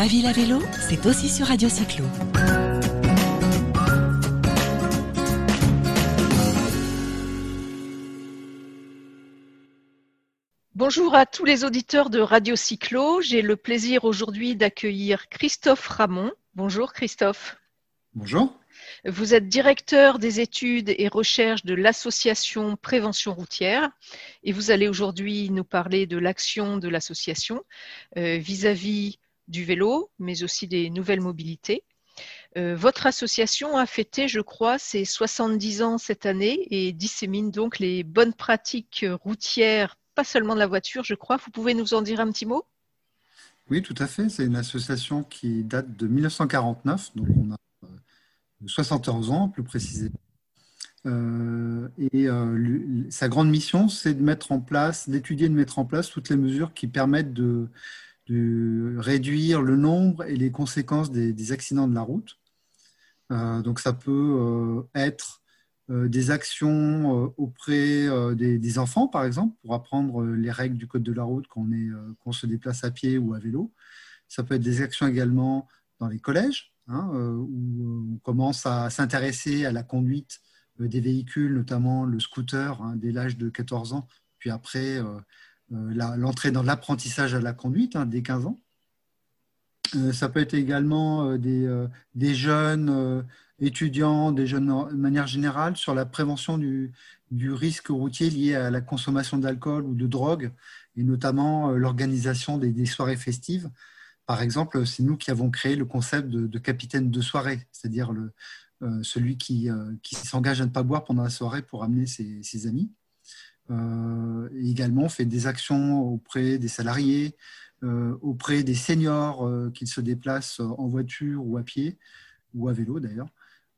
Ma ville à vélo, c'est aussi sur Radio Cyclo. Bonjour à tous les auditeurs de Radio Cyclo. J'ai le plaisir aujourd'hui d'accueillir Christophe Ramon. Bonjour Christophe. Bonjour. Vous êtes directeur des études et recherches de l'association Prévention routière et vous allez aujourd'hui nous parler de l'action de l'association euh, vis-à-vis du vélo, mais aussi des nouvelles mobilités. Euh, votre association a fêté, je crois, ses 70 ans cette année et dissémine donc les bonnes pratiques routières, pas seulement de la voiture, je crois. Vous pouvez nous en dire un petit mot? Oui, tout à fait. C'est une association qui date de 1949, donc on a 71 ans plus précisément. Euh, et euh, sa grande mission, c'est de mettre en place, d'étudier, de mettre en place toutes les mesures qui permettent de, réduire le nombre et les conséquences des, accidents de la route. Euh, donc, ça peut être des actions auprès des, enfants, par exemple, pour apprendre les règles du code de la route quand on, quand on se déplace à pied ou à vélo. Ça peut être des actions également dans les collèges, Hein, euh, où on commence à s'intéresser à la conduite euh, des véhicules, notamment le scooter, hein, dès l'âge de 14 ans, puis après euh, l'entrée dans l'apprentissage à la conduite hein, dès 15 ans. ça peut être également des, des jeunes étudiants, des jeunes de manière générale, sur la prévention du, risque routier lié à la consommation d'alcool ou de drogue, et notamment l'organisation des, soirées festives. Par exemple, c'est nous qui avons créé le concept de, capitaine de soirée, c'est-à-dire euh, celui euh, qui s'engage à ne pas boire pendant la soirée pour amener ses, amis. Euh, également, on fait des actions auprès des salariés, auprès des seniors qu'ils se déplacent en voiture ou à pied, ou à vélo d'ailleurs.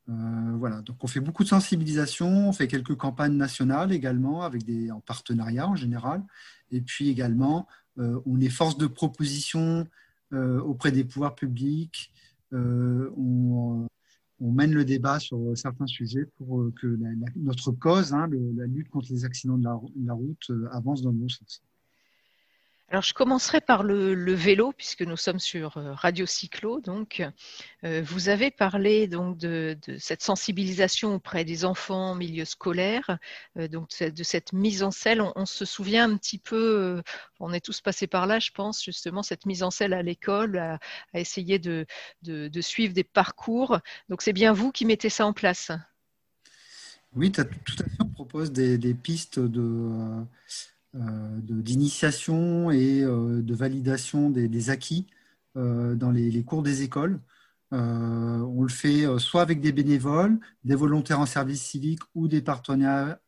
voilà, donc on fait beaucoup de sensibilisation, on fait quelques campagnes nationales également, avec des, en partenariat en général, et puis également on est force de proposition euh, auprès des pouvoirs publics. Euh, on, mène le débat sur certains sujets pour euh, que notre cause, hein, la lutte contre les accidents de la route, avance dans le bon sens. Alors, je commencerai par le, vélo, puisque nous sommes sur euh, Radio Cyclo. Donc, euh, vous avez parlé donc de, cette sensibilisation auprès des enfants en milieu scolaire, euh, donc de cette mise en selle. On, se souvient un petit peu, on est tous passés par là, je pense, justement, cette mise en selle à l'école, à, essayer de, suivre des parcours. Donc, c'est bien vous qui mettez ça en place. Oui, tout à fait. On propose des pistes de d'initiation et euh, de validation des, acquis euh, dans les, cours des écoles. on le fait soit avec des bénévoles, des volontaires en service civique ou des partenariats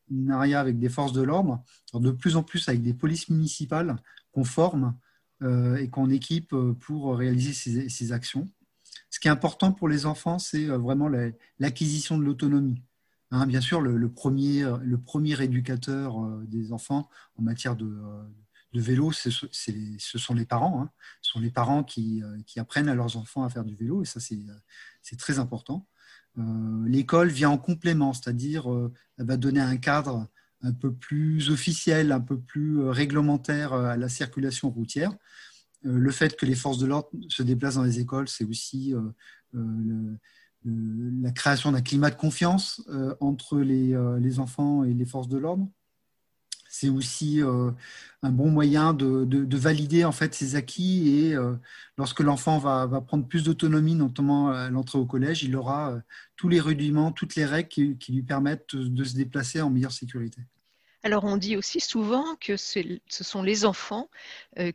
avec des forces de l'ordre, de plus en plus avec des polices municipales qu'on forme et qu'on équipe pour réaliser ces, actions. Ce qui est important pour les enfants, c'est vraiment l'acquisition de l'autonomie. Hein, bien sûr, le, premier, le premier éducateur euh, des enfants en matière de, euh, vélo, ce sont les parents. Hein. Ce sont les parents qui, euh, apprennent à leurs enfants à faire du vélo, et ça, c'est très important. L'école vient en complément, c'est-à-dire elle va donner un cadre un peu plus officiel, un peu plus réglementaire à la circulation routière. Le fait que les forces de l'ordre se déplacent dans les écoles, c'est aussi la création d'un climat de confiance euh, entre euh, les, enfants et les forces de l'ordre. C'est aussi euh, un bon moyen de, valider en fait ses acquis et lorsque l'enfant va, prendre plus d'autonomie, notamment à l'entrée au collège, il aura tous les rudiments, toutes les règles qui, lui permettent de se déplacer en meilleure sécurité. Alors on dit aussi souvent que ce sont les enfants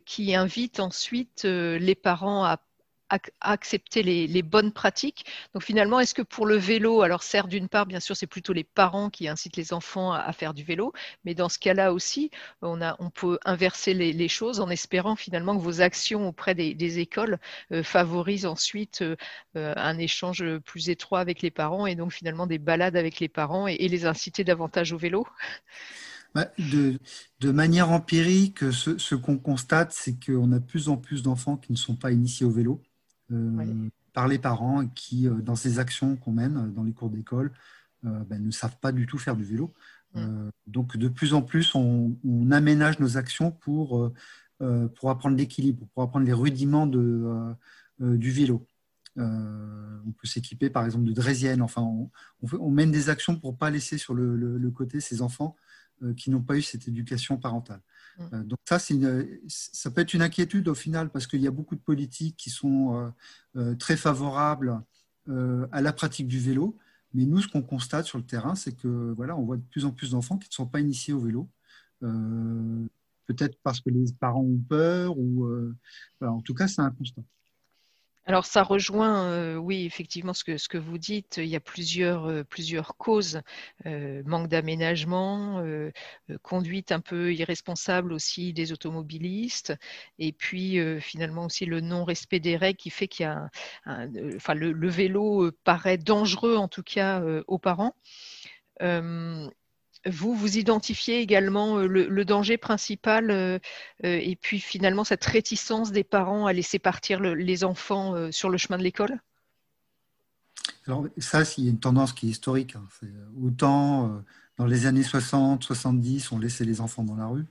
qui invitent ensuite les parents à accepter les, bonnes pratiques. Donc finalement, est-ce que pour le vélo, alors certes, d'une part, bien sûr, c'est plutôt les parents qui incitent les enfants à, faire du vélo, mais dans ce cas-là aussi, on, peut inverser les, choses en espérant finalement que vos actions auprès des, écoles euh, favorisent ensuite euh, euh, un échange plus étroit avec les parents et donc finalement des balades avec les parents et, les inciter davantage au vélo. Bah, de, manière empirique, ce, ce qu'on constate, c'est qu'on a de plus en plus d'enfants qui ne sont pas initiés au vélo. Euh, par les parents qui, euh, dans ces actions qu'on mène euh, dans les cours d'école, ben, ne savent pas du tout faire du vélo. donc, de plus en plus, on, aménage nos actions pour, pour apprendre l'équilibre, pour apprendre les rudiments de, du vélo. on peut s'équiper par exemple de draisienne. Enfin, on, mène des actions pour ne pas laisser sur le, côté ces enfants qui n'ont pas eu cette éducation parentale. Mmh. donc ça, ça peut être une inquiétude au final parce qu'il y a beaucoup de politiques qui sont très favorables à la pratique du vélo. Mais nous, ce qu'on constate sur le terrain, c'est que voilà, on voit de plus en plus d'enfants qui ne sont pas initiés au vélo. Peut-être parce que les parents ont peur ou en tout cas, c'est un constat. Alors ça rejoint, euh, oui, effectivement, ce que, vous dites. Il y a plusieurs, euh, causes. Euh, manque d'aménagement, conduite un peu irresponsable aussi des automobilistes, et puis finalement aussi le non-respect des règles qui fait qu'il y a enfin, le, vélo paraît dangereux en tout cas aux parents. Vous, vous identifiez également euh, le, danger principal euh, euh, et puis finalement cette réticence des parents à laisser partir les enfants sur le chemin de l'école? Alors ça, il y a une tendance qui est historique. Hein. autant dans les années 60, 70, on laissait les enfants dans la rue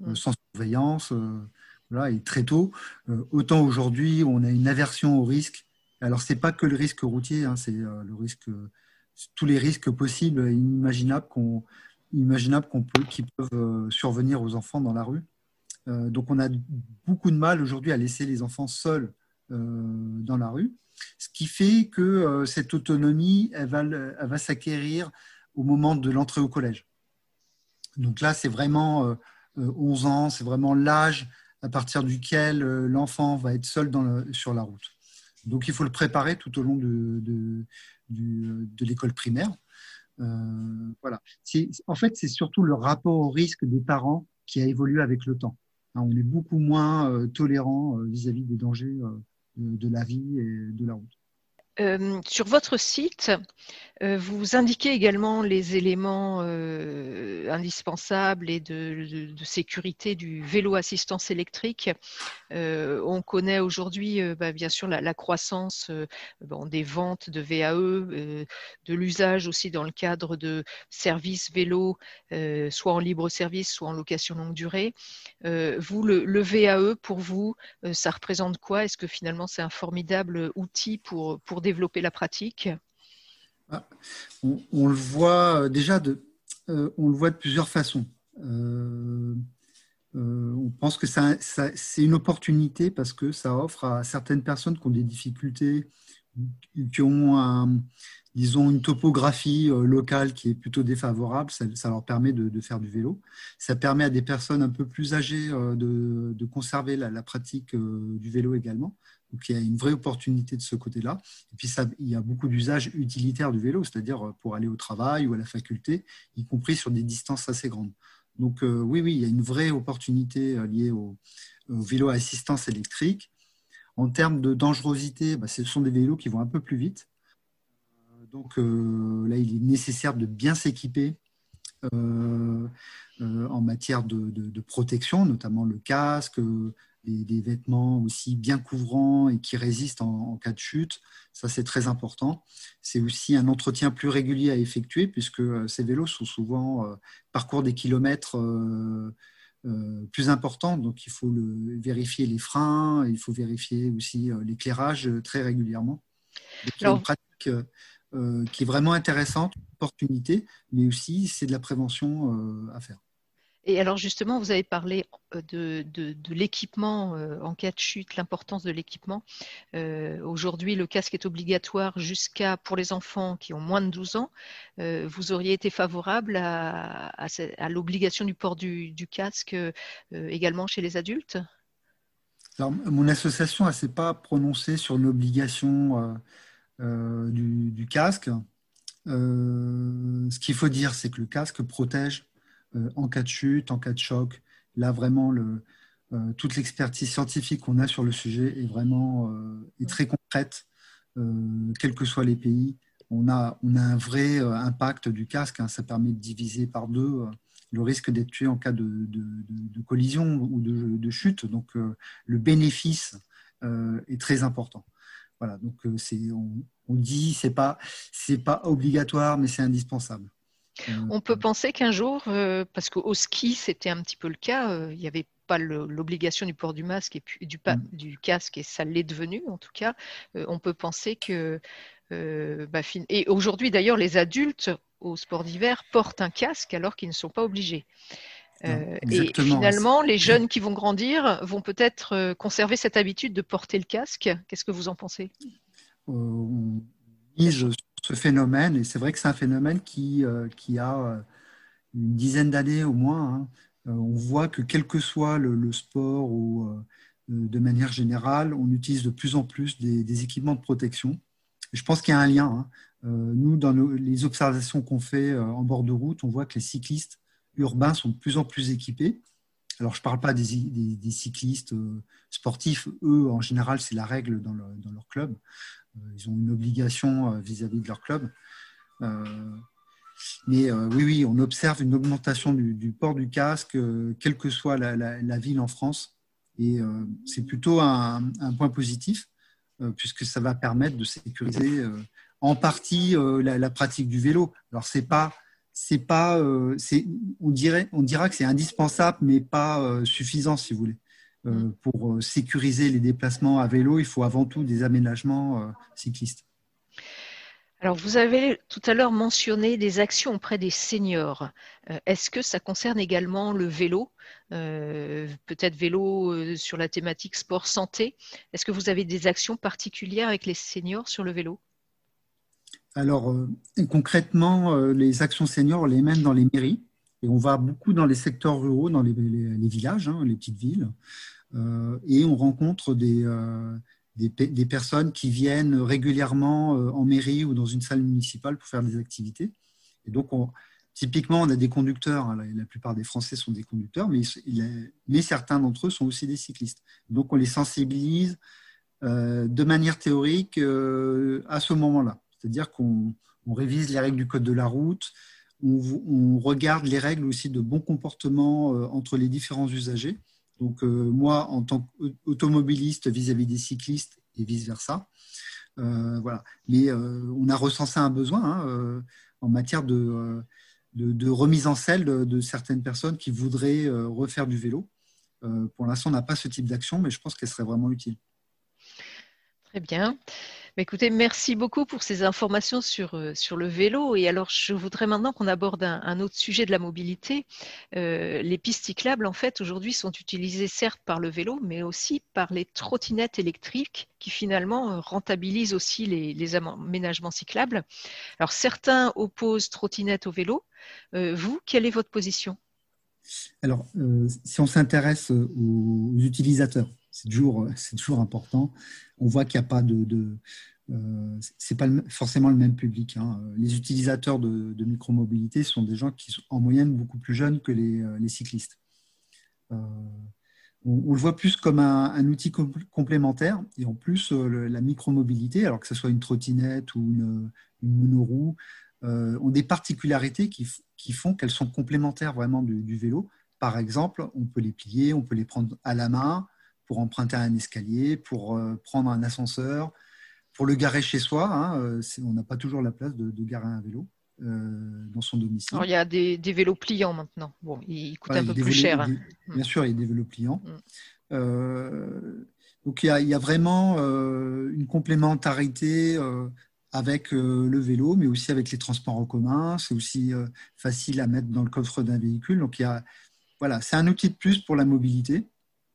mm. sans surveillance, voilà, et très tôt. autant aujourd'hui, on a une aversion au risque. Alors c'est pas que le risque routier, hein, c'est le risque, tous les risques possibles et inimaginables qu'on imaginables qu'on peut, qui peuvent euh, survenir aux enfants dans la rue. Euh, donc on a beaucoup de mal aujourd'hui à laisser les enfants seuls euh, dans la rue, ce qui fait que cette autonomie, elle va, s'acquérir au moment de l'entrée au collège. Donc là, c'est vraiment 11 ans, c'est vraiment l'âge à partir duquel l'enfant va être seul sur la route. Donc il faut le préparer tout au long de, de l'école primaire. Euh, voilà. En fait, c'est surtout le rapport au risque des parents qui a évolué avec le temps. Hein, on est beaucoup moins euh, tolérant euh, vis-à-vis des dangers de la vie et de la route. Euh, sur votre site, euh, vous indiquez également les éléments euh, indispensables et de, sécurité du vélo assistance électrique. on connaît aujourd'hui, bah, bien sûr, la, croissance des ventes de VAE, de l'usage aussi dans le cadre de services vélo, soit en libre service, soit en location longue durée. vous, le, le, VAE, pour vous, ça représente quoi? Est-ce que finalement c'est un formidable outil pour, pour développer la pratique ah, on, le voit euh, déjà de, euh, on le voit de plusieurs façons. Euh, on pense que c'est une opportunité parce que ça offre à certaines personnes qui ont des difficultés, qui ont une topographie locale qui est plutôt défavorable, ça, leur permet de, faire du vélo. Ça permet à des personnes un peu plus âgées de, conserver la, pratique du vélo également. Donc il y a une vraie opportunité de ce côté-là. Et puis il y a beaucoup d'usages utilitaires du vélo, c'est-à-dire euh, pour aller au travail ou à la faculté, y compris sur des distances assez grandes. Donc euh, oui, oui, il y a une vraie opportunité euh, liée au, vélo à assistance électrique. En termes de dangerosité, bah, ce sont des vélos qui vont un peu plus vite. Donc là, il est nécessaire de bien s'équiper en matière de, protection, notamment le casque, des, vêtements aussi bien couvrants et qui résistent en, cas de chute. Ça, c'est très important. C'est aussi un entretien plus régulier à effectuer puisque euh, ces vélos sont souvent euh, parcours des kilomètres euh, plus importants. Donc, il faut le, vérifier les freins, il faut vérifier aussi l'éclairage très régulièrement. C'est une pratique qui est vraiment intéressante, opportunité, mais aussi c'est de la prévention à faire. Et alors justement, vous avez parlé euh, de, l'équipement euh, en cas de chute, l'importance de l'équipement. Euh, aujourd'hui, le casque est obligatoire jusqu'à pour les enfants qui ont moins de 12 ans. vous auriez été favorable à, l'obligation du port du, casque également chez les adultes? Alors, Mon association ne s'est pas prononcée sur l'obligation du, casque. ce qu'il faut dire, c'est que le casque protège en cas de chute, en cas de choc. Là, vraiment, euh, toute l'expertise scientifique qu'on a sur le sujet est vraiment euh, est très concrète, quels que soient les pays. On a, on a un vrai impact du casque. Hein. ça permet de diviser par deux le risque d'être tué en cas de, collision ou de, chute. Donc, le bénéfice est très important. Voilà, donc c'est, on, on dit c'est pas c'est pas obligatoire, mais c'est indispensable. On peut penser qu'un jour, parce qu'au ski c'était un petit peu le cas, il n'y avait pas l'obligation du port du masque et puis, du, du, casque et ça l'est devenu en tout cas, on peut penser que bah, et aujourd'hui d'ailleurs les adultes au sport d'hiver portent un casque alors qu'ils ne sont pas obligés. Euh, et finalement, les jeunes qui vont grandir vont peut-être euh, conserver cette habitude de porter le casque. Qu'est-ce que vous en pensez? Euh, ce phénomène, et c'est vrai que c'est un phénomène qui, qui a une dizaine d'années au moins. Hein. On voit que quel que soit le, sport ou de manière générale, on utilise de plus en plus des, équipements de protection. je pense qu'il y a un lien. Hein. Nous, dans les observations qu'on fait en bord de route, on voit que les cyclistes urbains sont de plus en plus équipés. Alors, je ne parle pas des, cyclistes euh, sportifs. Eux, en général, c'est la règle dans, leur club. Euh, ils ont une obligation euh, vis-à-vis de leur club. mais oui, oui, on observe une augmentation du, port du casque, quelle que soit la, ville en France. Et c'est plutôt un, point positif, puisque ça va permettre de sécuriser en partie la, pratique du vélo. Alors, ce n'est pas c'est pas, euh, on dirait, on dira que c'est indispensable, mais pas euh, suffisant, si vous voulez. Euh, mm. pour sécuriser les déplacements à vélo, il faut avant tout des aménagements cyclistes. Alors, vous avez tout à l'heure mentionné des actions auprès des seniors. Est-ce que ça concerne également le vélo Peut-être vélo sur la thématique sport-santé. Est-ce que vous avez des actions particulières avec les seniors sur le vélo? Alors, euh, concrètement, euh, les actions seniors, on les mène dans les mairies et on va beaucoup dans les secteurs ruraux, dans les, villages, hein, les petites villes, euh, et on rencontre des, personnes qui viennent régulièrement en mairie ou dans une salle municipale pour faire des activités. Et donc, typiquement, on a des conducteurs, hein, la, plupart des Français sont des conducteurs, mais certains d'entre eux sont aussi des cyclistes. Donc, on les sensibilise de manière théorique à ce moment-là. C'est-à-dire qu'on révise les règles du code de la route, on, regarde les règles aussi de bon comportement euh, entre les différents usagers. Donc euh, moi, en tant qu'automobiliste vis-à-vis des cyclistes et vice-versa. Euh, voilà. Mais on a recensé un besoin hein, en matière de, remise en selle de, certaines personnes qui voudraient refaire du vélo. pour l'instant, on n'a pas ce type d'action, mais je pense qu'elle serait vraiment utile. Très bien. Écoutez, merci beaucoup pour ces informations sur, euh, sur le vélo. Et alors, je voudrais maintenant qu'on aborde un, autre sujet de la mobilité. Euh, les pistes cyclables, en fait, aujourd'hui, sont utilisées certes par le vélo, mais aussi par les trottinettes électriques qui finalement euh, rentabilisent aussi les, les aménagements cyclables. Alors, certains opposent trottinette au vélo. vous, quelle est votre position? Alors, si on s'intéresse aux utilisateurs, c'est toujours, important on voit qu'il n'y a pas de, de euh, pas forcément le même public. Hein. Les utilisateurs de, de micromobilité sont des gens qui sont en moyenne beaucoup plus jeunes que les, euh, cyclistes. Euh, on, le voit plus comme un, outil complémentaire et en plus la micromobilité, alors que ce soit une trottinette ou une, monoroue, ont des particularités qui, font qu'elles sont complémentaires vraiment du, vélo. Par exemple, on peut les plier, on peut les prendre à la main, pour emprunter un escalier, pour euh, prendre un ascenseur, pour le garer chez soi. Hein, euh, on n'a pas toujours la place de, garer un vélo. Euh, dans son domicile. il y a des, vélos pliants maintenant. Bon, ils coûtent un peu plus cher. Hein. bien sûr, il y a des vélos pliants. Mm. donc, il y, a, vraiment une complémentarité avec le vélo, mais aussi avec les transports en commun. C'est aussi facile à mettre dans le coffre d'un véhicule. Donc, il y a, voilà, c'est un outil de plus pour la mobilité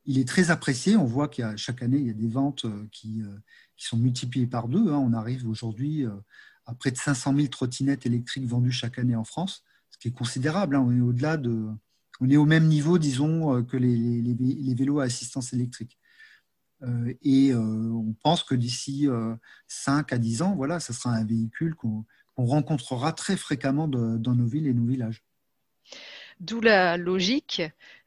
il est très apprécié. On voit qu'il chaque année, il y a des ventes euh, qui, euh, qui sont multipliées par deux. Hein. On arrive aujourd'hui euh, à près de 500 000 trottinettes électriques vendues chaque année en France, ce qui est considérable. Hein. On est au-delà de, on est au même niveau, disons, que les, vélos à assistance électrique. et on pense que d'ici 5 à 10 ans, voilà, ça sera un véhicule qu'on rencontrera très fréquemment dans nos villes et nos villages. D'où la logique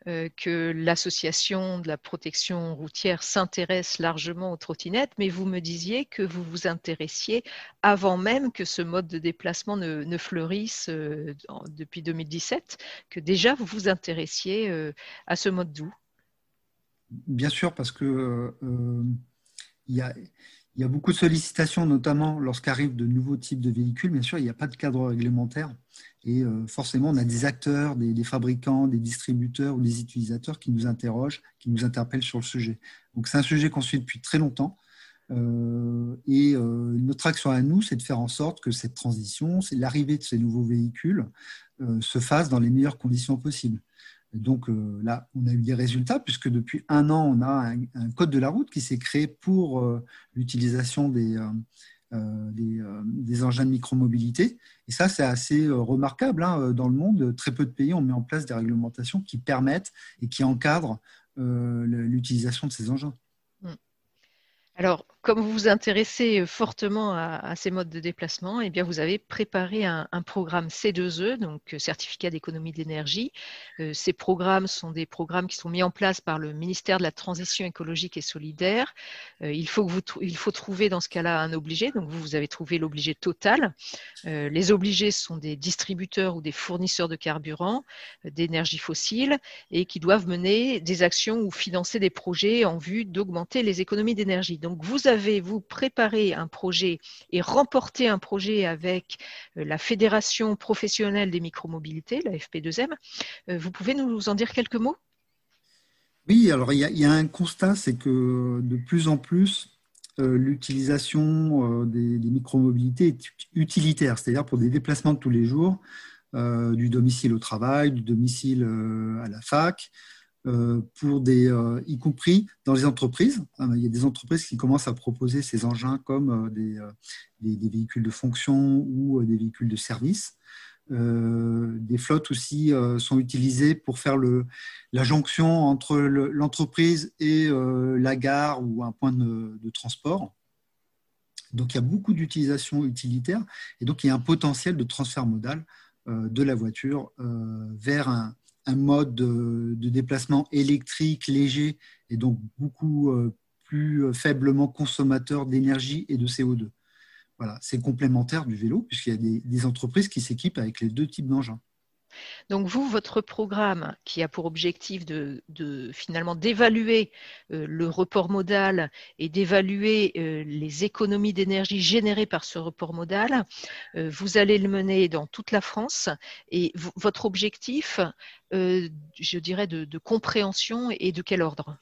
euh, que l'association de la protection routière s'intéresse largement aux trottinettes, mais vous me disiez que vous vous intéressiez avant même que ce mode de déplacement ne, fleurisse euh, depuis 2017, que déjà vous vous intéressiez euh, à ce mode doux. Bien sûr, parce que il y a Il y a beaucoup de sollicitations, notamment lorsqu'arrivent de nouveaux types de véhicules. Bien sûr, il n'y a pas de cadre réglementaire. Et euh, forcément, on a des acteurs, des, fabricants, des distributeurs ou des utilisateurs qui nous interrogent, qui nous interpellent sur le sujet. Donc, c'est un sujet qu'on suit depuis très longtemps. Euh, et euh, notre action à nous, c'est de faire en sorte que cette transition, c'est l'arrivée de ces nouveaux véhicules, se fasse dans les meilleures conditions possibles. donc là, on a eu des résultats puisque depuis un an, on a un code de la route qui s'est créé pour l'utilisation des, euh, euh, des, engins de micromobilité. Et ça, c'est assez euh, remarquable. Hein. Dans le monde, très peu de pays ont mis en place des réglementations qui permettent et qui encadrent l'utilisation de ces engins. Alors, comme vous vous intéressez fortement à, ces modes de déplacement, eh bien, vous avez préparé un, programme C2E, donc euh, certificat d'économie d'énergie. Euh, ces programmes sont des programmes qui sont mis en place par le ministère de la Transition écologique et solidaire. Euh, il, faut que vous, il faut trouver dans ce cas-là un obligé. Donc, vous, vous avez trouvé l'obligé total. les obligés sont des distributeurs ou des fournisseurs de carburant, d'énergie fossile, et qui doivent mener des actions ou financer des projets en vue d'augmenter les économies d'énergie. Donc, vous avez, vous, préparé un projet et remporté un projet avec euh, la Fédération professionnelle des micromobilités, la FP2M. Euh, vous pouvez nous en dire quelques mots? Oui, alors il y, a, un constat, c'est que de plus en plus, euh, l'utilisation des, micromobilités est utilitaire, c'est-à-dire pour des déplacements de tous les jours, du domicile au travail, du domicile à la fac, pour des, euh, y compris dans les entreprises. Euh, il y a des entreprises qui commencent à proposer ces engins comme des, des, véhicules de fonction ou des véhicules de service. des flottes aussi sont utilisées pour faire le, la jonction entre l'entreprise et la gare ou un point de, de transport. Donc il y a beaucoup d'utilisations utilitaires et donc il y a un potentiel de transfert modal de la voiture vers un, un mode de, déplacement électrique, léger et donc beaucoup euh, plus euh, faiblement consommateur d'énergie et de CO2. Voilà, c'est complémentaire du vélo puisqu'il y a des entreprises qui s'équipent avec les deux types d'engins. Donc vous, votre programme qui a pour objectif de, finalement d'évaluer euh, le report modal et d'évaluer euh, les économies d'énergie générées par ce report modal, euh, vous allez le mener dans toute la France et votre objectif, je dirais, de, compréhension et de quel ordre?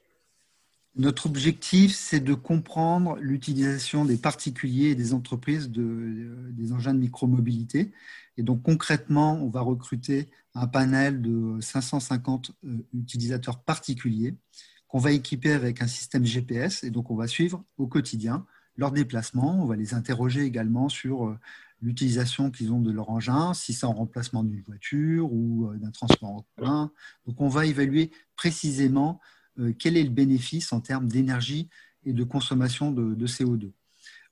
Notre objectif, c'est de comprendre l'utilisation des particuliers et des entreprises de, des engins de micromobilité et donc concrètement, on va recruter un panel de 550 euh, utilisateurs particuliers qu'on va équiper avec un système GPS et donc on va suivre au quotidien leurs déplacements. On va les interroger également sur euh, l'utilisation qu'ils ont de leur engin, si c'est en remplacement d'une voiture ou euh, d'un transport en commun. Donc on va évaluer précisément quel est le bénéfice en termes d'énergie et de consommation de CO2.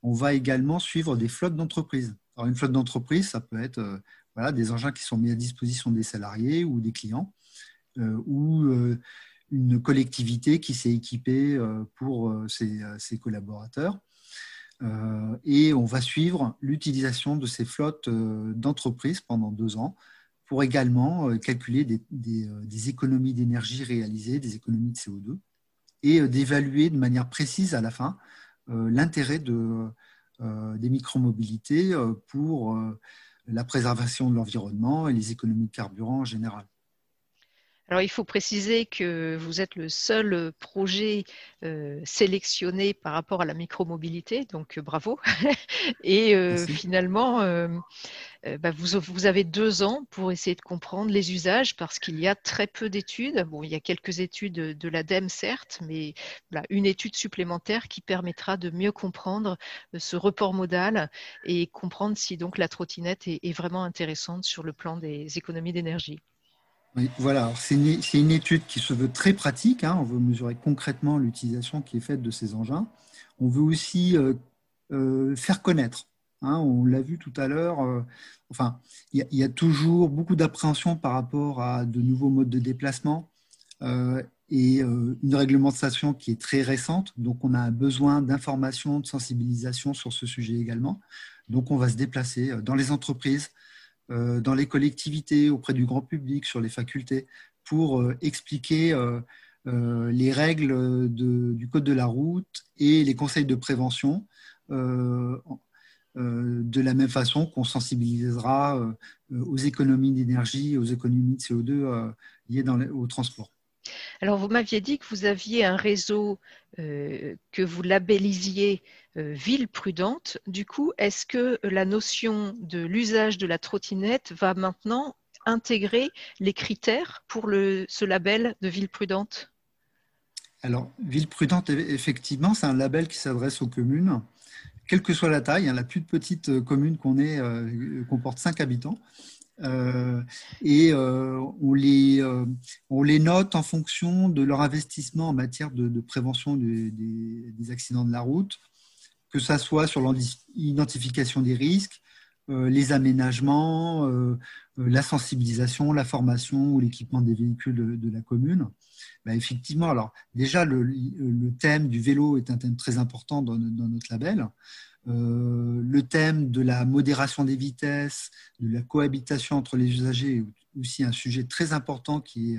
On va également suivre des flottes d'entreprises. Alors, une flotte d'entreprise, ça peut être euh, voilà, des engins qui sont mis à disposition des salariés ou des clients, euh, ou euh, une collectivité qui s'est équipée pour ses, collaborateurs. et on va suivre l'utilisation de ces flottes d'entreprises pendant deux ans pour également calculer des, des économies d'énergie réalisées, des économies de CO2, et d'évaluer de manière précise à la fin l'intérêt de, euh, des micromobilités euh, pour euh, la préservation de l'environnement et les économies de carburant en général. Alors, il faut préciser que vous êtes le seul projet sélectionné par rapport à la micromobilité, donc bravo. Et finalement, euh, bah, vous, avez deux ans pour essayer de comprendre les usages parce qu'il y a très peu d'études. Bon, il y a quelques études de l'ADEME, certes, mais une étude supplémentaire qui permettra de mieux comprendre euh, ce report modal et comprendre si donc la trottinette est, vraiment intéressante sur le plan des économies d'énergie. Voilà, c'est une, étude qui se veut très pratique. Hein. On veut mesurer concrètement l'utilisation qui est faite de ces engins. On veut aussi euh, faire connaître Hein, on l'a vu tout à l'heure. Euh, enfin, il y, a toujours beaucoup d'appréhension par rapport à de nouveaux modes de déplacement euh, et euh, une réglementation qui est très récente. Donc, on a besoin d'informations, de sensibilisation sur ce sujet également. Donc, on va se déplacer dans les entreprises, dans les collectivités, auprès du grand public, sur les facultés, pour expliquer les règles du code de la route et les conseils de prévention de la même façon qu'on sensibilisera aux économies d'énergie, aux économies de CO2 liées au transport. Alors, vous m'aviez dit que vous aviez un réseau euh, que vous labellisiez euh, ville prudente. Du coup, est-ce que la notion de l'usage de la trottinette va maintenant intégrer les critères pour ce label de ville prudente? Alors, ville prudente, effectivement, c'est un label qui s'adresse aux communes, quelle que soit la taille. Hein, la plus petite euh, commune qu'on ait comporte 5 habitants. Euh, et euh, on, les, euh, on les note en fonction de leur investissement en matière de, prévention des, accidents de la route, que ce soit sur l'identification des risques, les aménagements, la sensibilisation, la formation ou l'équipement des véhicules de, la commune. Bah, effectivement, alors déjà, le, thème du vélo est un thème très important dans notre label. Euh, le thème de la modération des vitesses, de la cohabitation entre les usagers est aussi un sujet très important qui,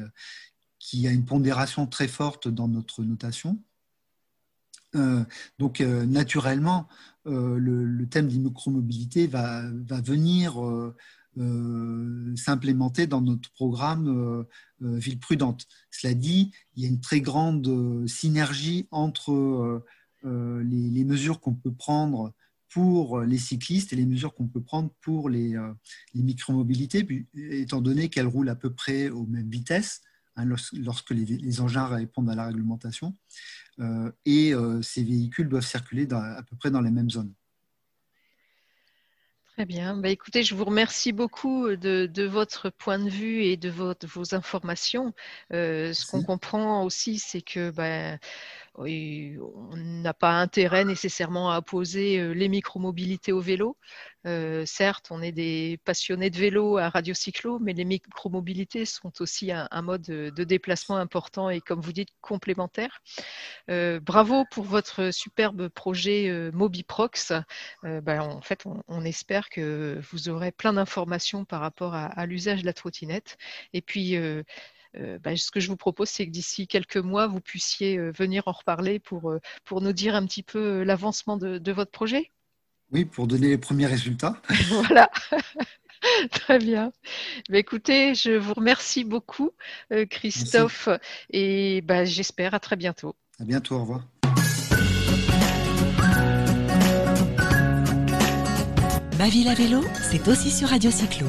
qui a une pondération très forte dans notre notation. Euh, donc, euh, naturellement, le, thème d'immucromobilité va, va venir s'implémenter dans notre programme Ville Prudente. Cela dit, il y a une très grande synergie entre euh, les, mesures qu'on peut prendre pour les cyclistes et les mesures qu'on peut prendre pour les, euh, les micromobilités, étant donné qu'elles roulent à peu près aux mêmes vitesses hein, lorsque les, engins répondent à la réglementation. Euh, et ces véhicules doivent circuler à peu près dans les mêmes zones. Très bien. Bah, écoutez, je vous remercie beaucoup de, votre point de vue et de vos informations. ce qu'on comprend aussi, c'est que bah, on n'a pas intérêt nécessairement à opposer euh, les micromobilités au vélo. Euh, certes, on est des passionnés de vélo à Radio Cyclo, mais les micromobilités sont aussi un, mode de, déplacement important et, comme vous dites, complémentaire. Euh, bravo pour votre superbe projet Mobiprox. Ben, en fait, on, espère que vous aurez plein d'informations par rapport à, à l'usage de la trottinette. Et puis, euh, bah, ce que je vous propose, c'est que d'ici quelques mois, vous puissiez euh, venir en reparler pour, euh, pour nous dire un petit peu l'avancement de, votre projet. Oui, pour donner les premiers résultats. voilà. Très bien. Bah, écoutez, je vous remercie beaucoup, Christophe, et bah, j'espère à très bientôt. À bientôt, au revoir. Ma ville à vélo, c'est aussi sur Radio Cyclo.